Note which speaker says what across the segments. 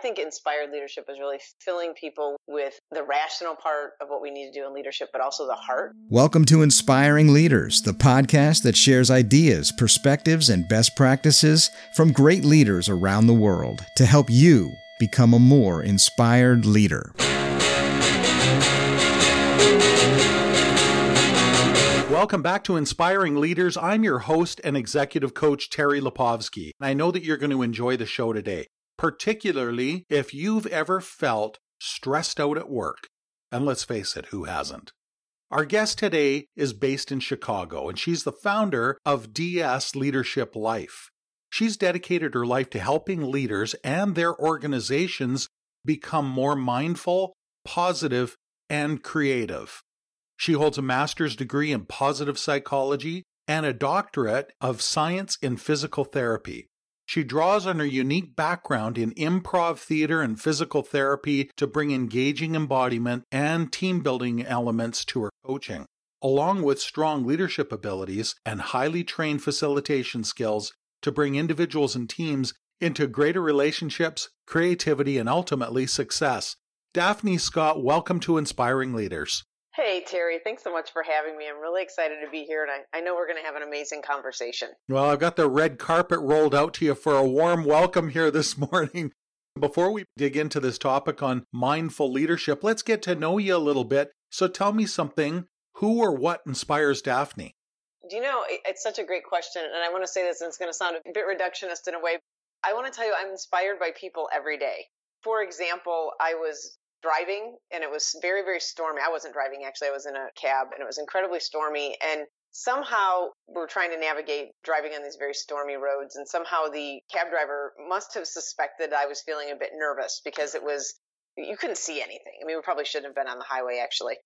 Speaker 1: think inspired leadership is really filling people with the rational part of what we need to do in leadership, but also the heart.
Speaker 2: Welcome to Inspiring Leaders, the podcast that shares ideas, perspectives, and best practices from great leaders around the world to help you become a more inspired leader.
Speaker 3: Welcome back to Inspiring Leaders. I'm your host and executive coach, Terry Lipovski. I know that you're going to enjoy the show today, particularly if you've ever felt stressed out at work. And let's face it, who hasn't? Our guest today is based in Chicago, and she's the founder of DS Leadership Life. She's dedicated her life to helping leaders and their organizations become more mindful, positive, and creative. She holds a master's degree in positive psychology and a doctorate of science in physical therapy. She draws on her unique background in improv theater and physical therapy to bring engaging embodiment and team building elements to her coaching. Along with strong leadership abilities and highly trained facilitation skills to bring individuals and teams into greater relationships, creativity, and ultimately success. Daphne Scott, welcome to Inspiring Leaders.
Speaker 1: Hey, Terry, thanks so much for having me. I'm really excited to be here, and I, I know we're going to have an amazing conversation.
Speaker 3: Well, I've got the red carpet rolled out to you for a warm welcome here this morning. Before we dig into this topic on mindful leadership, let's get to know you a little bit. So tell me something who or what inspires Daphne?
Speaker 1: Do you know, it's such a great question, and I want to say this, and it's going to sound a bit reductionist in a way. I want to tell you, I'm inspired by people every day. For example, I was driving and it was very, very stormy. I wasn't driving actually, I was in a cab and it was incredibly stormy. And somehow we're trying to navigate driving on these very stormy roads. And somehow the cab driver must have suspected I was feeling a bit nervous because it was, you couldn't see anything. I mean, we probably shouldn't have been on the highway actually.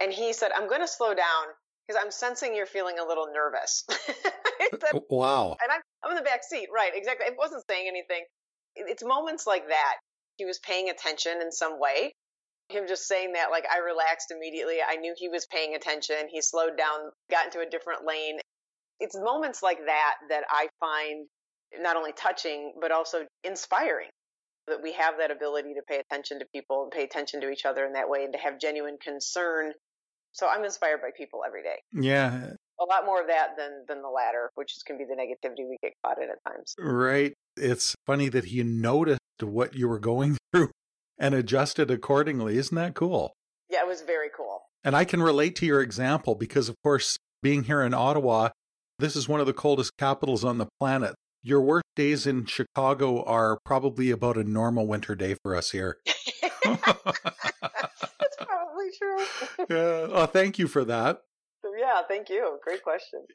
Speaker 1: And he said, I'm going to slow down because I'm sensing you're feeling a little nervous.
Speaker 3: said, oh, wow.
Speaker 1: And I'm, I'm in the back seat. Right. Exactly. It wasn't saying anything. It's moments like that. He was paying attention in some way him just saying that, like, I relaxed immediately. I knew he was paying attention. He slowed down, got into a different lane. It's moments like that that I find not only touching, but also inspiring that we have that ability to pay attention to people and pay attention to each other in that way and to have genuine concern. So I'm inspired by people every day.
Speaker 3: Yeah.
Speaker 1: A lot more of that than than the latter, which can be the negativity we get caught in at times.
Speaker 3: Right. It's funny that he noticed what you were going through and adjusted accordingly. Isn't that cool?
Speaker 1: Yeah, it was very cool.
Speaker 3: And I can relate to your example because, of course, being here in Ottawa, this is one of the coldest capitals on the planet. Your worst days in Chicago are probably about a normal winter day for us here.
Speaker 1: That's probably true.
Speaker 3: yeah. Oh, thank you for that.
Speaker 1: Yeah, thank you. Great question.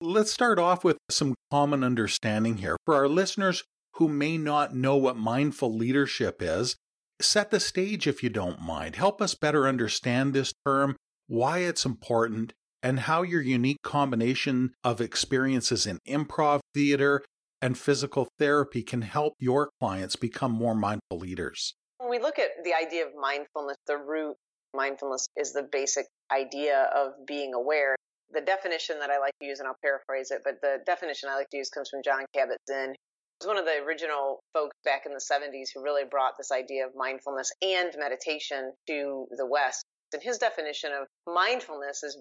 Speaker 3: Let's start off with some common understanding here. For our listeners who may not know what mindful leadership is, set the stage if you don't mind. Help us better understand this term, why it's important, and how your unique combination of experiences in improv theater and physical therapy can help your clients become more mindful leaders.
Speaker 1: When we look at the idea of mindfulness, the root mindfulness is the basic idea of being aware. The definition that I like to use, and I'll paraphrase it, but the definition I like to use comes from Jon Kabat-Zinn, was one of the original folks back in the 70s who really brought this idea of mindfulness and meditation to the West. And his definition of mindfulness is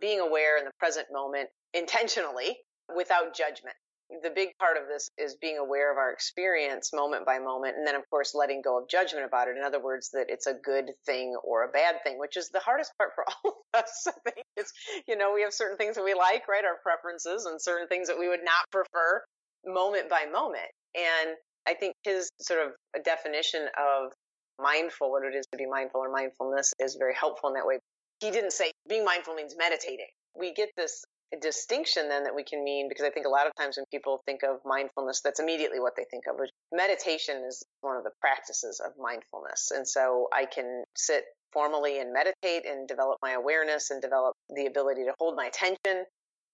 Speaker 1: being aware in the present moment intentionally without judgment. The big part of this is being aware of our experience moment by moment, and then, of course, letting go of judgment about it. In other words, that it's a good thing or a bad thing, which is the hardest part for all of us. I think it's, you know, we have certain things that we like, right? Our preferences, and certain things that we would not prefer moment by moment. And I think his sort of definition of mindful, what it is to be mindful or mindfulness, is very helpful in that way. He didn't say being mindful means meditating. We get this distinction then that we can mean because I think a lot of times when people think of mindfulness, that's immediately what they think of. Meditation is one of the practices of mindfulness. And so I can sit formally and meditate and develop my awareness and develop the ability to hold my attention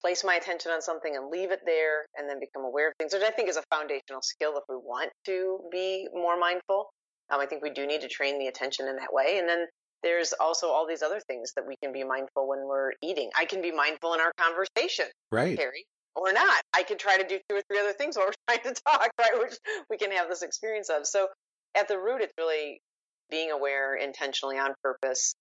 Speaker 1: place my attention on something and leave it there and then become aware of things, which I think is a foundational skill if we want to be more mindful. Um, I think we do need to train the attention in that way. And then there's also all these other things that we can be mindful when we're eating. I can be mindful in our conversation,
Speaker 3: right,
Speaker 1: Terry, or not. I could try to do two or three other things while we're trying to talk, right, which we can have this experience of. So At the root, it's really being aware intentionally on purpose,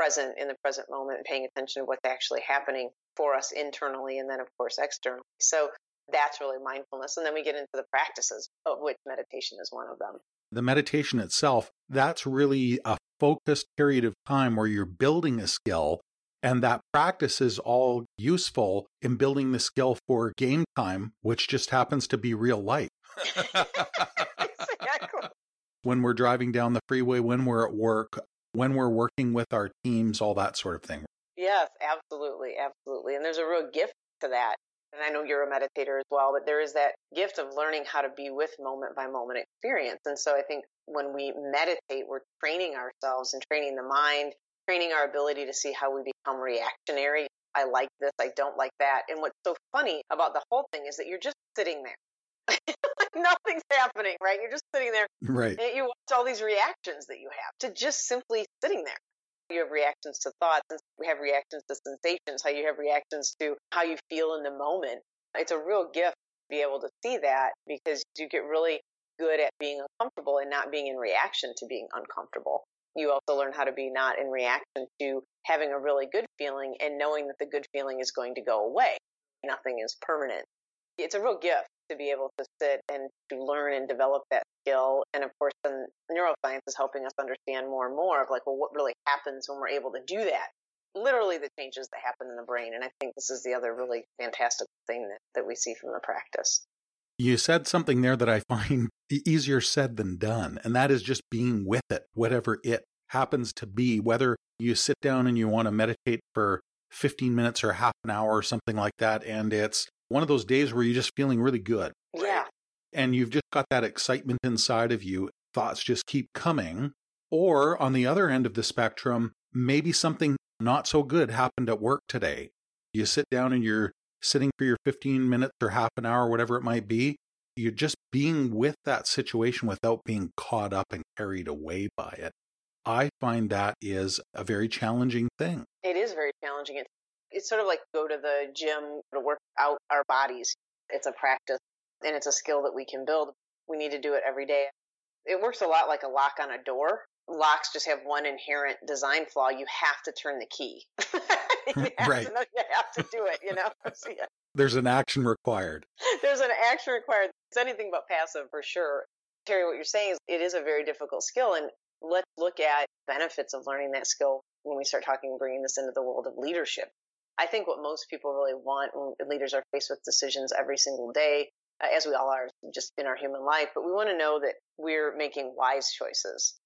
Speaker 1: present in the present moment, and paying attention to what's actually happening for us internally and then, of course, externally. So that's really mindfulness. And then we get into the practices, of which meditation is one of them.
Speaker 3: The meditation itself, that's really a focused period of time where you're building a skill. And that practice is all useful in building the skill for game time, which just happens to be real life.
Speaker 1: exactly.
Speaker 3: When we're driving down the freeway, when we're at work, when we're working with our teams, all that sort of thing.
Speaker 1: Yes, absolutely. Absolutely. And there's a real gift to that. And I know you're a meditator as well, but there is that gift of learning how to be with moment by moment experience. And so I think when we meditate, we're training ourselves and training the mind, training our ability to see how we become reactionary. I like this, I don't like that. And what's so funny about the whole thing is that you're just sitting there. Nothing's happening, right? You're just sitting there.
Speaker 3: Right.
Speaker 1: And you watch all these reactions that you have to just simply sitting there. You have reactions to thoughts, and we have reactions to sensations, how you have reactions to how you feel in the moment. It's a real gift to be able to see that because you get really good at being uncomfortable and not being in reaction to being uncomfortable. You also learn how to be not in reaction to having a really good feeling and knowing that the good feeling is going to go away. Nothing is permanent. It's a real gift to be able to sit and to learn and develop that skill. And of course, then neuroscience is helping us understand more and more of like, well, what really happens when we're able to do that? Literally, the changes that happen in the brain. And I think this is the other really fantastic thing that, that we see from the practice.
Speaker 3: You said something there that I find easier said than done, and that is just being with it, whatever it happens to be, whether you sit down and you want to meditate for 15 minutes or half an hour or something like that, and it's one of those days where you're just feeling really good.
Speaker 1: Yeah.
Speaker 3: And you've just got that excitement inside of you. Thoughts just keep coming. Or on the other end of the spectrum, maybe something not so good happened at work today. You sit down and you're sitting for your 15 minutes or half an hour, whatever it might be. You're just being with that situation without being caught up and carried away by it. I find that is a very challenging thing.
Speaker 1: It is very challenging. It's, it's sort of like go to the gym to work out our bodies. It's a practice and it's a skill that we can build. We need to do it every day. It works a lot like a lock on a door. Locks just have one inherent design flaw. You have to turn the key. you
Speaker 3: right.
Speaker 1: To, you have to do it, you know? So, yeah.
Speaker 3: There's an action required.
Speaker 1: There's an action required. It's anything but passive for sure. Terry, what you're saying is it is a very difficult skill. And let's look at benefits of learning that skill when we start talking, bringing this into the world of leadership. I think what most people really want when leaders are faced with decisions every single day, uh, as we all are just in our human life, but we want to know that we're making wise choices.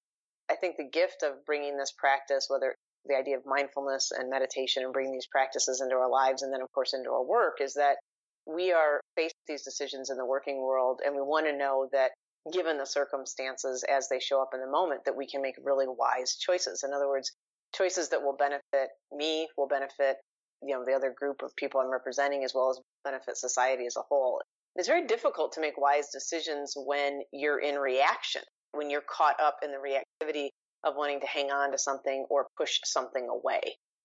Speaker 1: I think the gift of bringing this practice, whether the idea of mindfulness and meditation and bringing these practices into our lives and then of course into our work is that we are faced with these decisions in the working world and we want to know that given the circumstances as they show up in the moment that we can make really wise choices. In other words, choices that will benefit me, will benefit you know the other group of people I'm representing as well as benefit society as a whole. It's very difficult to make wise decisions when you're in reaction, when you're caught up in the reactivity of wanting to hang on to something or push something away.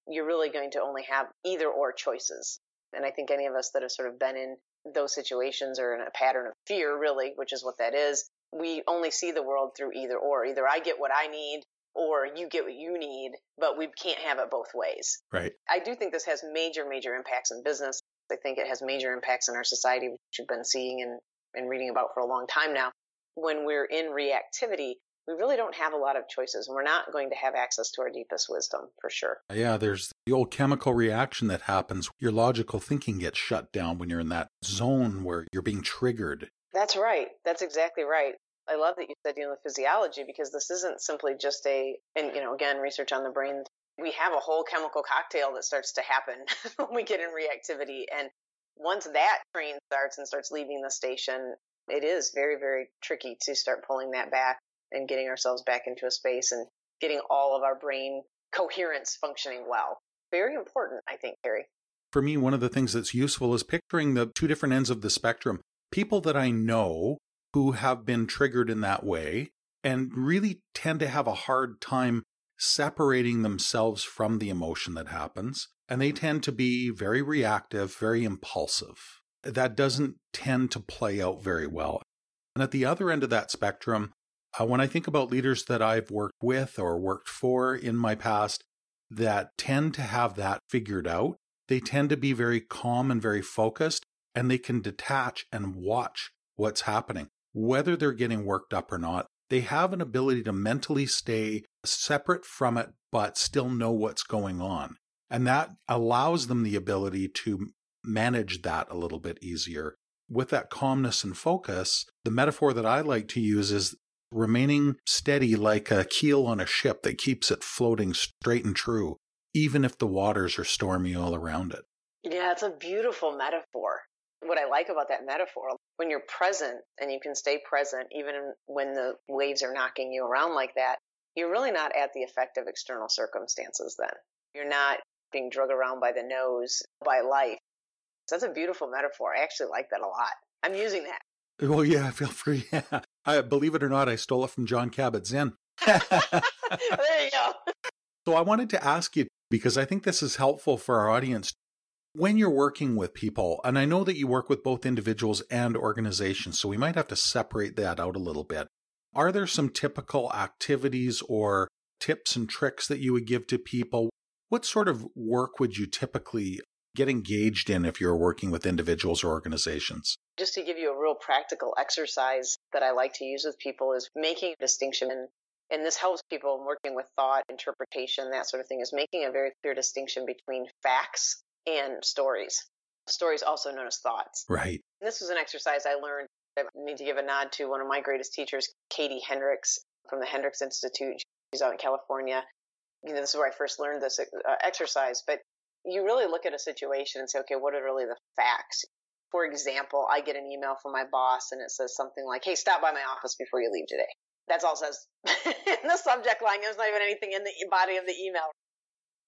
Speaker 1: You're really going to only have either or choices. And I think any of us that have sort of been in those situations are in a pattern of fear, really, which is what that is. We only see the world through either or. Either I get what I need or you get what you need, but we can't have it both ways.
Speaker 3: Right.
Speaker 1: I do think this has major, major impacts in business. I think it has major impacts in our society, which we've been seeing and, and reading about for a long time now. When we're in reactivity, we really don't have a lot of choices and we're not going to have access to our deepest wisdom for sure.
Speaker 3: Yeah, there's the old chemical reaction that happens. Your logical thinking gets shut down when you're in that zone where you're being triggered.
Speaker 1: That's right. That's exactly right. I love that you said you know the physiology because this isn't simply just a and you know again research on the brain. We have a whole chemical cocktail that starts to happen when we get in reactivity, and once that train starts and starts leaving the station, it is very very tricky to start pulling that back and getting ourselves back into a space and getting all of our brain coherence functioning well. Very important, I think, Terry.
Speaker 3: For me, one of the things that's useful is picturing the two different ends of the spectrum. People that I know who have been triggered in that way and really tend to have a hard time separating themselves from the emotion that happens. And they tend to be very reactive, very impulsive. That doesn't tend to play out very well. And at the other end of that spectrum, Uh, when I think about leaders that I've worked with or worked for in my past that tend to have that figured out, they tend to be very calm and very focused, and they can detach and watch what's happening. Whether they're getting worked up or not, they have an ability to mentally stay separate from it, but still know what's going on. And that allows them the ability to manage that a little bit easier. With that calmness and focus, the metaphor that I like to use is remaining steady like a keel on a ship that keeps it floating straight and true, even if the waters are stormy all around it.
Speaker 1: Yeah, it's a beautiful metaphor. What I like about that metaphor, when you're present and you can stay present even when the waves are knocking you around like that, you're really not at the effect of external circumstances then. You're not being drug around by the nose by life. So that's a beautiful metaphor. I actually like that a lot. I'm using that.
Speaker 3: Well, yeah, feel free. I believe it or not, I stole it from Jon Kabat-Zinn.
Speaker 1: there you go.
Speaker 3: So I wanted to ask you because I think this is helpful for our audience. When you're working with people, and I know that you work with both individuals and organizations, so we might have to separate that out a little bit. Are there some typical activities or tips and tricks that you would give to people? What sort of work would you typically get engaged in if you're working with individuals or organizations?
Speaker 1: Just to give you a real practical exercise that I like to use with people is making a distinction. And, this helps people working with thought, interpretation, that sort of thing, is making a very clear distinction between facts and stories. Stories also known as thoughts.
Speaker 3: Right.
Speaker 1: And this was an exercise I learned. I need to give a nod to one of my greatest teachers, Katie Hendricks from the Hendricks Institute. She's out in California. You know, this is where I first learned this uh, exercise, but you really look at a situation and say, okay, what are really the facts? For example, I get an email from my boss and it says something like, hey, stop by my office before you leave today. That's all it says in the subject line. There's not even anything in the body of the email.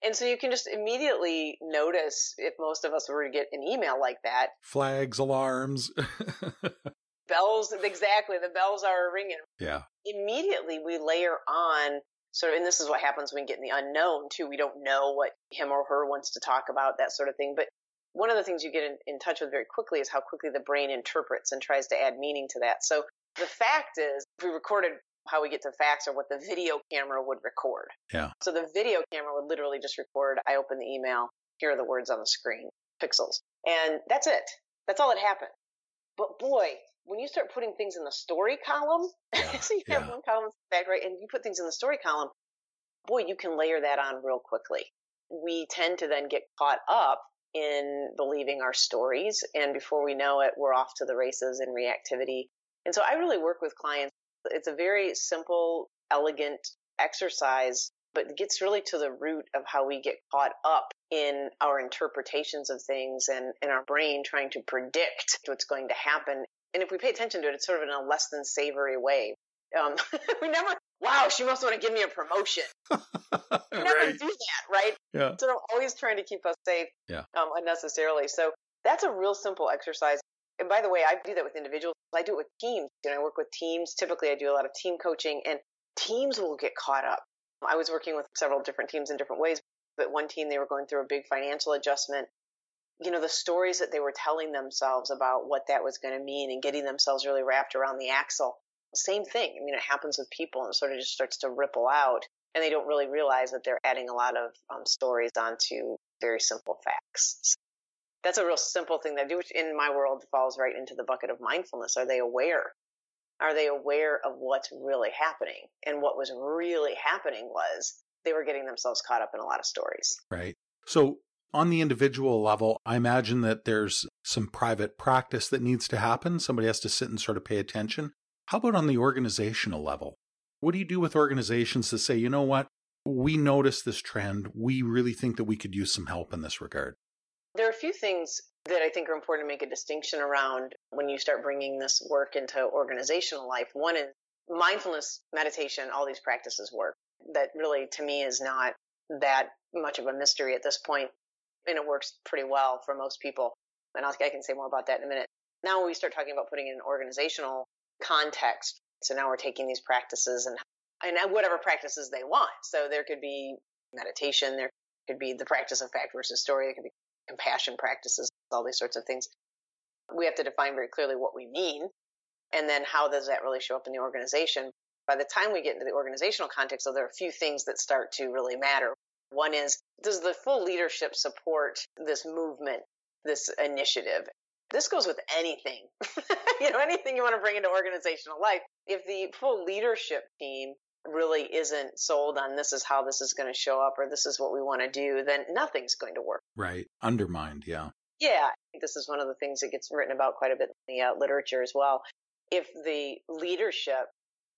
Speaker 1: And so you can just immediately notice if most of us were to get an email like that.
Speaker 3: Flags, alarms.
Speaker 1: bells, exactly. The bells are ringing.
Speaker 3: Yeah.
Speaker 1: Immediately we layer on sort of, and this is what happens when we get in the unknown too. We don't know what him or her wants to talk about, that sort of thing. But one of the things you get in, in touch with very quickly is how quickly the brain interprets and tries to add meaning to that. So the fact is, if we recorded how we get to facts or what the video camera would record.
Speaker 3: Yeah.
Speaker 1: So the video camera would literally just record, I open the email, here are the words on the screen, pixels. And that's it. That's all that happened. But boy, when you start putting things in the story column, yeah, so you have one column back right, and you put things in the story column, boy, you can layer that on real quickly. We tend to then get caught up in believing our stories, and before we know it, we're off to the races in reactivity. And so I really work with clients. It's a very simple, elegant exercise, but it gets really to the root of how we get caught up in our interpretations of things and in our brain trying to predict what's going to happen and if we pay attention to it, it's sort of in a less than savory way. Um, we never, wow, she must want to give me a promotion. we never right. do that, right?
Speaker 3: Yeah.
Speaker 1: So I'm always trying to keep us safe
Speaker 3: yeah.
Speaker 1: um, unnecessarily. So that's a real simple exercise. And by the way, I do that with individuals. I do it with teams. You know, I work with teams. Typically, I do a lot of team coaching, and teams will get caught up. I was working with several different teams in different ways, but one team, they were going through a big financial adjustment you know, the stories that they were telling themselves about what that was going to mean and getting themselves really wrapped around the axle. Same thing. I mean, it happens with people and it sort of just starts to ripple out and they don't really realize that they're adding a lot of um, stories onto very simple facts. That's a real simple thing that do, which in my world falls right into the bucket of mindfulness. Are they aware? Are they aware of what's really happening? And what was really happening was they were getting themselves caught up in a lot of stories.
Speaker 3: Right. So on the individual level, I imagine that there's some private practice that needs to happen. Somebody has to sit and sort of pay attention. How about on the organizational level? What do you do with organizations to say, you know what, we notice this trend. We really think that we could use some help in this regard?
Speaker 1: There are a few things that I think are important to make a distinction around when you start bringing this work into organizational life. One is mindfulness, meditation, all these practices work. That really, to me, is not that much of a mystery at this point. and it works pretty well for most people. And I can say more about that in a minute. Now we start talking about putting in an organizational context, so now we're taking these practices and and whatever practices they want. So there could be meditation, there could be the practice of fact versus story, there could be compassion practices, all these sorts of things. We have to define very clearly what we mean, and then how does that really show up in the organization. By the time we get into the organizational context, so there are a few things that start to really matter. One is, does the full leadership support this movement, this initiative? This goes with anything, you know, anything you want to bring into organizational life. If the full leadership team really isn't sold on this is how this is going to show up or this is what we want to do, then nothing's going to work.
Speaker 3: Right. Undermined. Yeah.
Speaker 1: Yeah. This is one of the things that gets written about quite a bit in the uh, literature as well. If the leadership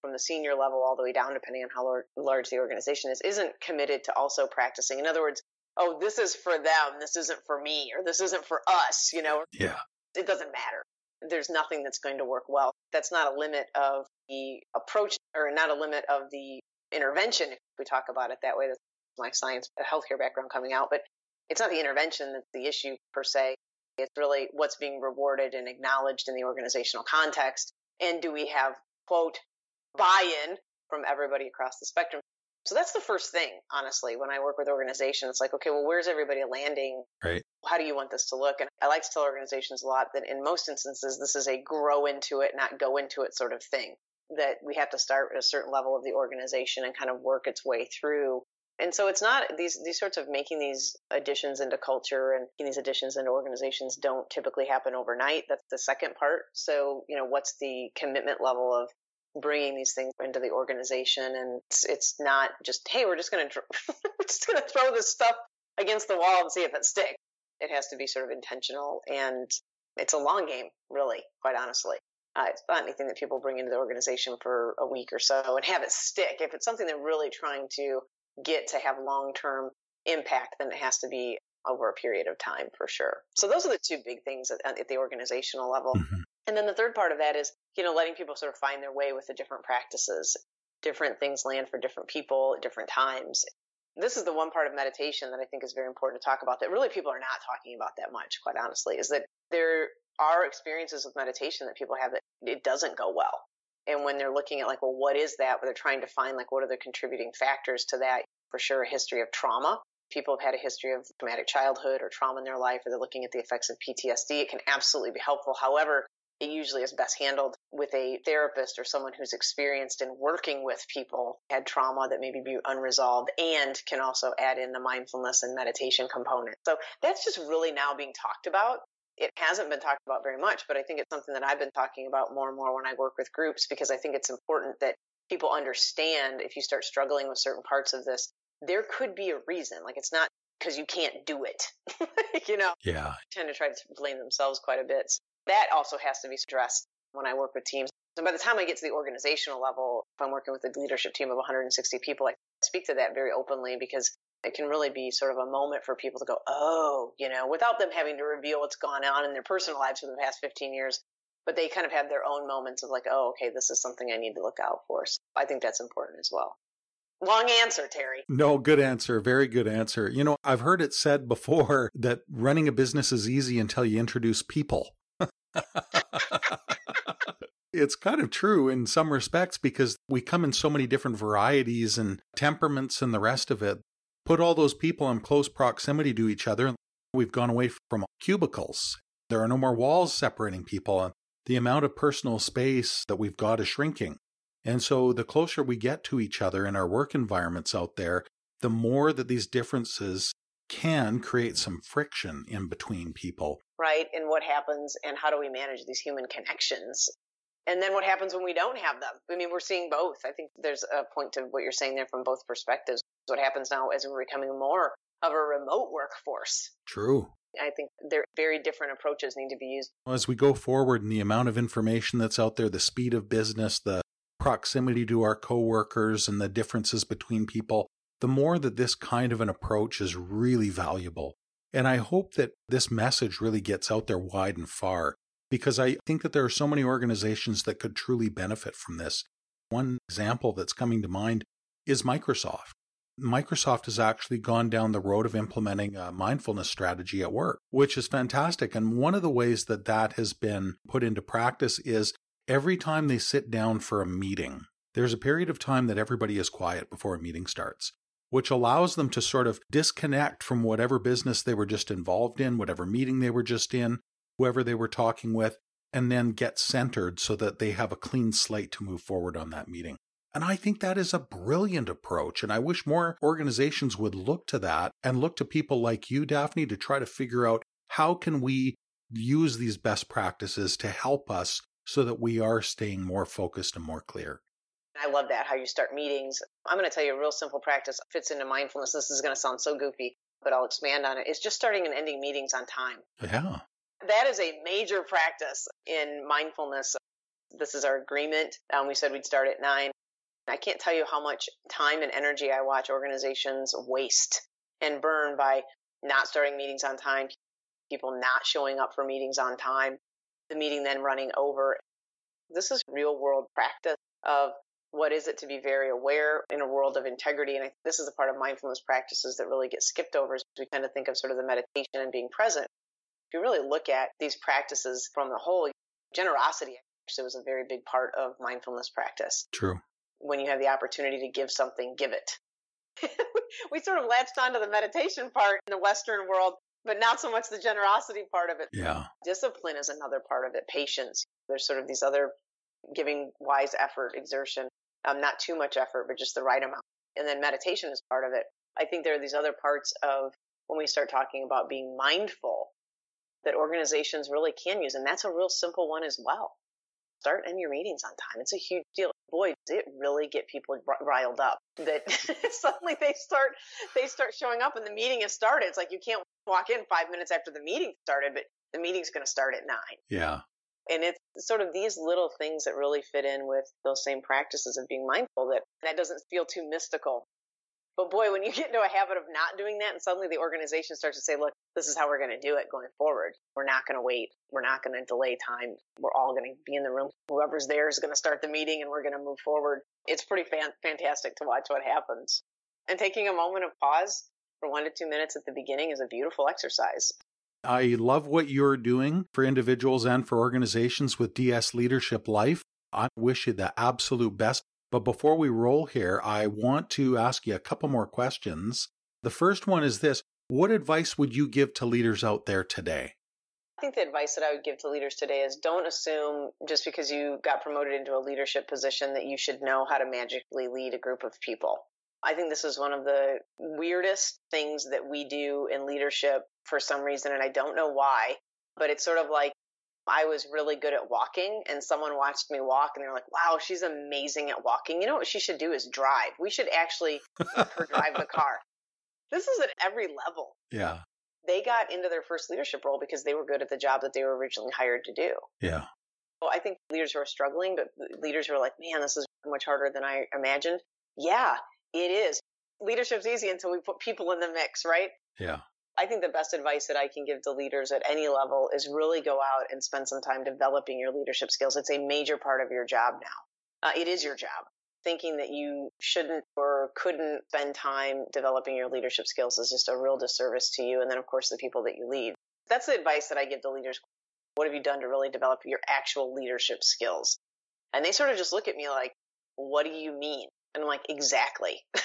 Speaker 1: from the senior level all the way down, depending on how large the organization is, isn't committed to also practicing. In other words, oh, this is for them, this isn't for me, or this isn't for us, you know?
Speaker 3: Yeah.
Speaker 1: It doesn't matter. There's nothing that's going to work well. That's not a limit of the approach or not a limit of the intervention, if we talk about it that way. That's my science, healthcare background coming out, but it's not the intervention that's the issue per se. It's really what's being rewarded and acknowledged in the organizational context. And do we have, quote, buy in from everybody across the spectrum? So that's the first thing, honestly, when I work with organizations. It's like, okay, well, where's everybody landing?
Speaker 3: Right.
Speaker 1: How do you want this to look? And I like to tell organizations a lot that in most instances, this is a grow into it, not go into it sort of thing. That we have to start at a certain level of the organization and kind of work its way through. And so it's not these these sorts of making these additions into culture and these additions into organizations don't typically happen overnight. That's the second part. So you know, what's the commitment level of bringing these things into the organization and it's, it's not just hey we're just going to just going to throw this stuff against the wall and see if it sticks. It has to be sort of intentional and it's a long game really quite honestly. Uh, it's not anything that people bring into the organization for a week or so and have it stick. If it's something they're really trying to get to have long-term impact then it has to be over a period of time for sure. So those are the two big things at, at the organizational level. Mm-hmm. And then the third part of that is, you know, letting people sort of find their way with the different practices. Different things land for different people at different times. This is the one part of meditation that I think is very important to talk about that really people are not talking about that much, quite honestly, is that there are experiences with meditation that people have that it doesn't go well. And when they're looking at like, well, what is that? Where they're trying to find like, what are the contributing factors to that? For sure, a history of trauma. People have had a history of traumatic childhood or trauma in their life, or they're looking at the effects of PTSD. It can absolutely be helpful. However, it usually is best handled with a therapist or someone who's experienced in working with people had trauma that maybe be unresolved and can also add in the mindfulness and meditation component. So that's just really now being talked about. It hasn't been talked about very much, but I think it's something that I've been talking about more and more when I work with groups because I think it's important that people understand if you start struggling with certain parts of this, there could be a reason. Like it's not because you can't do it. you know?
Speaker 3: Yeah.
Speaker 1: Tend to try to blame themselves quite a bit that also has to be addressed when I work with teams. And by the time I get to the organizational level, if I'm working with a leadership team of 160 people, I speak to that very openly because it can really be sort of a moment for people to go, oh, you know, without them having to reveal what's gone on in their personal lives for the past 15 years. But they kind of have their own moments of like, oh, okay, this is something I need to look out for. So I think that's important as well. Long answer, Terry.
Speaker 3: No, good answer. Very good answer. You know, I've heard it said before that running a business is easy until you introduce people. It's kind of true in some respects because we come in so many different varieties and temperaments and the rest of it. Put all those people in close proximity to each other. We've gone away from cubicles. There are no more walls separating people. The amount of personal space that we've got is shrinking. And so the closer we get to each other in our work environments out there, the more that these differences can create some friction in between people.
Speaker 1: Right. And what happens and how do we manage these human connections? And then what happens when we don't have them? I mean, we're seeing both. I think there's a point to what you're saying there from both perspectives. What happens now as we're becoming more of a remote workforce?
Speaker 3: True.
Speaker 1: I think there very different approaches need to be used.
Speaker 3: As we go forward in the amount of information that's out there, the speed of business, the proximity to our coworkers and the differences between people, the more that this kind of an approach is really valuable. And I hope that this message really gets out there wide and far because I think that there are so many organizations that could truly benefit from this. One example that's coming to mind is Microsoft. Microsoft has actually gone down the road of implementing a mindfulness strategy at work, which is fantastic. And one of the ways that that has been put into practice is every time they sit down for a meeting, there's a period of time that everybody is quiet before a meeting starts which allows them to sort of disconnect from whatever business they were just involved in, whatever meeting they were just in, whoever they were talking with, and then get centered so that they have a clean slate to move forward on that meeting. And I think that is a brilliant approach. And I wish more organizations would look to that and look to people like you, Daphne, to try to figure out how can we use these best practices to help us so that we are staying more focused and more clear.
Speaker 1: I love that, how you start meetings. I'm going to tell you a real simple practice fits into mindfulness. This is going to sound so goofy, but I'll expand on it. It's just starting and ending meetings on time.
Speaker 3: Yeah.
Speaker 1: That is a major practice in mindfulness. This is our agreement. Um, we said we'd start at nine. I can't tell you how much time and energy I watch organizations waste and burn by not starting meetings on time, people not showing up for meetings on time, the meeting then running over. This is real world practice of what is it to be very aware in a world of integrity. And I, this is a part of mindfulness practices that really get skipped over as we kind of think of sort of the meditation and being present. If you really look at these practices from the whole, generosity actually was a very big part of mindfulness practice.
Speaker 3: True.
Speaker 1: When you have the opportunity to give something, give it. we sort of latched onto the meditation part in the Western world, but not so much the generosity part of it.
Speaker 3: Yeah.
Speaker 1: Discipline is another part of it. Patience. There's sort of these other giving wise effort, exertion, um, not too much effort, but just the right amount. And then meditation is part of it. I think there are these other parts of when we start talking about being mindful that organizations really can use. And that's a real simple one as well. Start in your meetings on time. It's a huge deal. Boy, it really get people riled up that suddenly they start, they start showing up and the meeting has started. It's like you can't walk in five minutes after the meeting started, but the meeting's going to start at nine.
Speaker 3: Yeah.
Speaker 1: And it's sort of these little things that really fit in with those same practices of being mindful that that doesn't feel too mystical. But boy, when you get into a habit of not doing that and suddenly the organization starts to say, look, this is how we're going to do it going forward. We're not going to wait. We're not going to delay time. We're all going to be in the room. Whoever's there is going to start the meeting and we're going to move forward. It's pretty fan- fantastic to watch what happens. And taking a moment of pause for one to two minutes at the beginning is a beautiful exercise.
Speaker 3: I love what you're doing for individuals and for organizations with DS Leadership Life. I wish you the absolute best. But before we roll here, I want to ask you a couple more questions. The first one is this What advice would you give to leaders out there today?
Speaker 1: I think the advice that I would give to leaders today is don't assume just because you got promoted into a leadership position that you should know how to magically lead a group of people. I think this is one of the weirdest things that we do in leadership for some reason, and I don't know why, but it's sort of like I was really good at walking and someone watched me walk and they're like, wow, she's amazing at walking. You know what she should do is drive. We should actually have her drive the car. This is at every level.
Speaker 3: Yeah.
Speaker 1: They got into their first leadership role because they were good at the job that they were originally hired to do.
Speaker 3: Yeah.
Speaker 1: Well, I think leaders who are struggling, but leaders who are like, man, this is much harder than I imagined. Yeah, it is. Leadership's easy until we put people in the mix, right?
Speaker 3: Yeah.
Speaker 1: I think the best advice that I can give to leaders at any level is really go out and spend some time developing your leadership skills. It's a major part of your job now. Uh, it is your job. Thinking that you shouldn't or couldn't spend time developing your leadership skills is just a real disservice to you. And then, of course, the people that you lead. That's the advice that I give to leaders. What have you done to really develop your actual leadership skills? And they sort of just look at me like, what do you mean? And I'm like, exactly.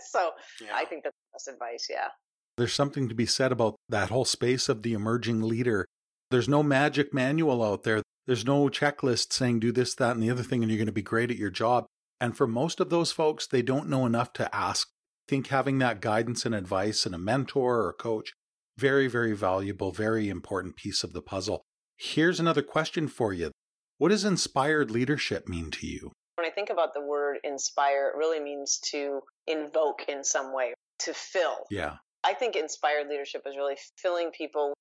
Speaker 1: so yeah. I think that's the best advice. Yeah.
Speaker 3: There's something to be said about that whole space of the emerging leader. There's no magic manual out there. There's no checklist saying do this, that, and the other thing, and you're going to be great at your job. And for most of those folks, they don't know enough to ask. I think having that guidance and advice and a mentor or a coach, very, very valuable, very important piece of the puzzle. Here's another question for you. What does inspired leadership mean to you?
Speaker 1: When I think about the word inspire, it really means to invoke in some way, to fill.
Speaker 3: Yeah.
Speaker 1: I think inspired leadership is really filling people.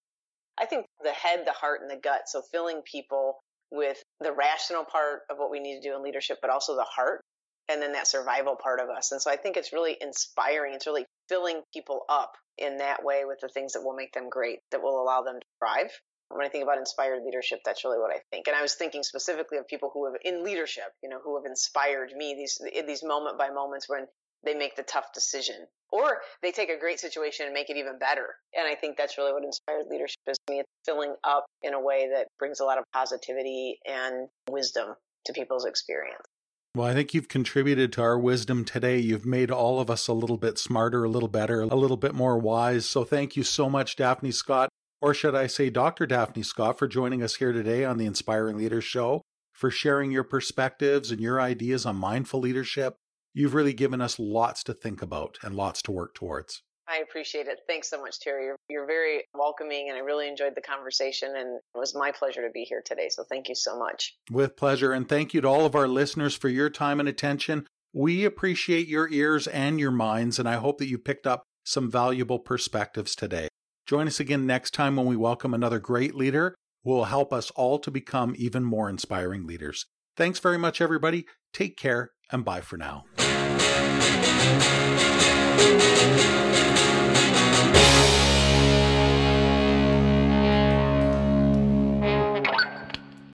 Speaker 1: I think the head, the heart, and the gut. So filling people with the rational part of what we need to do in leadership, but also the heart and then that survival part of us. And so I think it's really inspiring. It's really filling people up in that way with the things that will make them great, that will allow them to thrive. When I think about inspired leadership, that's really what I think. And I was thinking specifically of people who have in leadership, you know, who have inspired me these these moment by moments when they make the tough decision or they take a great situation and make it even better. And I think that's really what inspired leadership is to me. It's filling up in a way that brings a lot of positivity and wisdom to people's experience.
Speaker 3: Well, I think you've contributed to our wisdom today. You've made all of us a little bit smarter, a little better, a little bit more wise. So thank you so much, Daphne Scott, or should I say Dr. Daphne Scott, for joining us here today on the Inspiring Leaders Show. for sharing your perspectives and your ideas on mindful leadership. You've really given us lots to think about and lots to work towards.
Speaker 1: I appreciate it. Thanks so much, Terry. You're, you're very welcoming, and I really enjoyed the conversation, and it was my pleasure to be here today. So thank you so much.
Speaker 3: With pleasure. And thank you to all of our listeners for your time and attention. We appreciate your ears and your minds, and I hope that you picked up some valuable perspectives today. Join us again next time when we welcome another great leader who will help us all to become even more inspiring leaders. Thanks very much, everybody. Take care, and bye for now.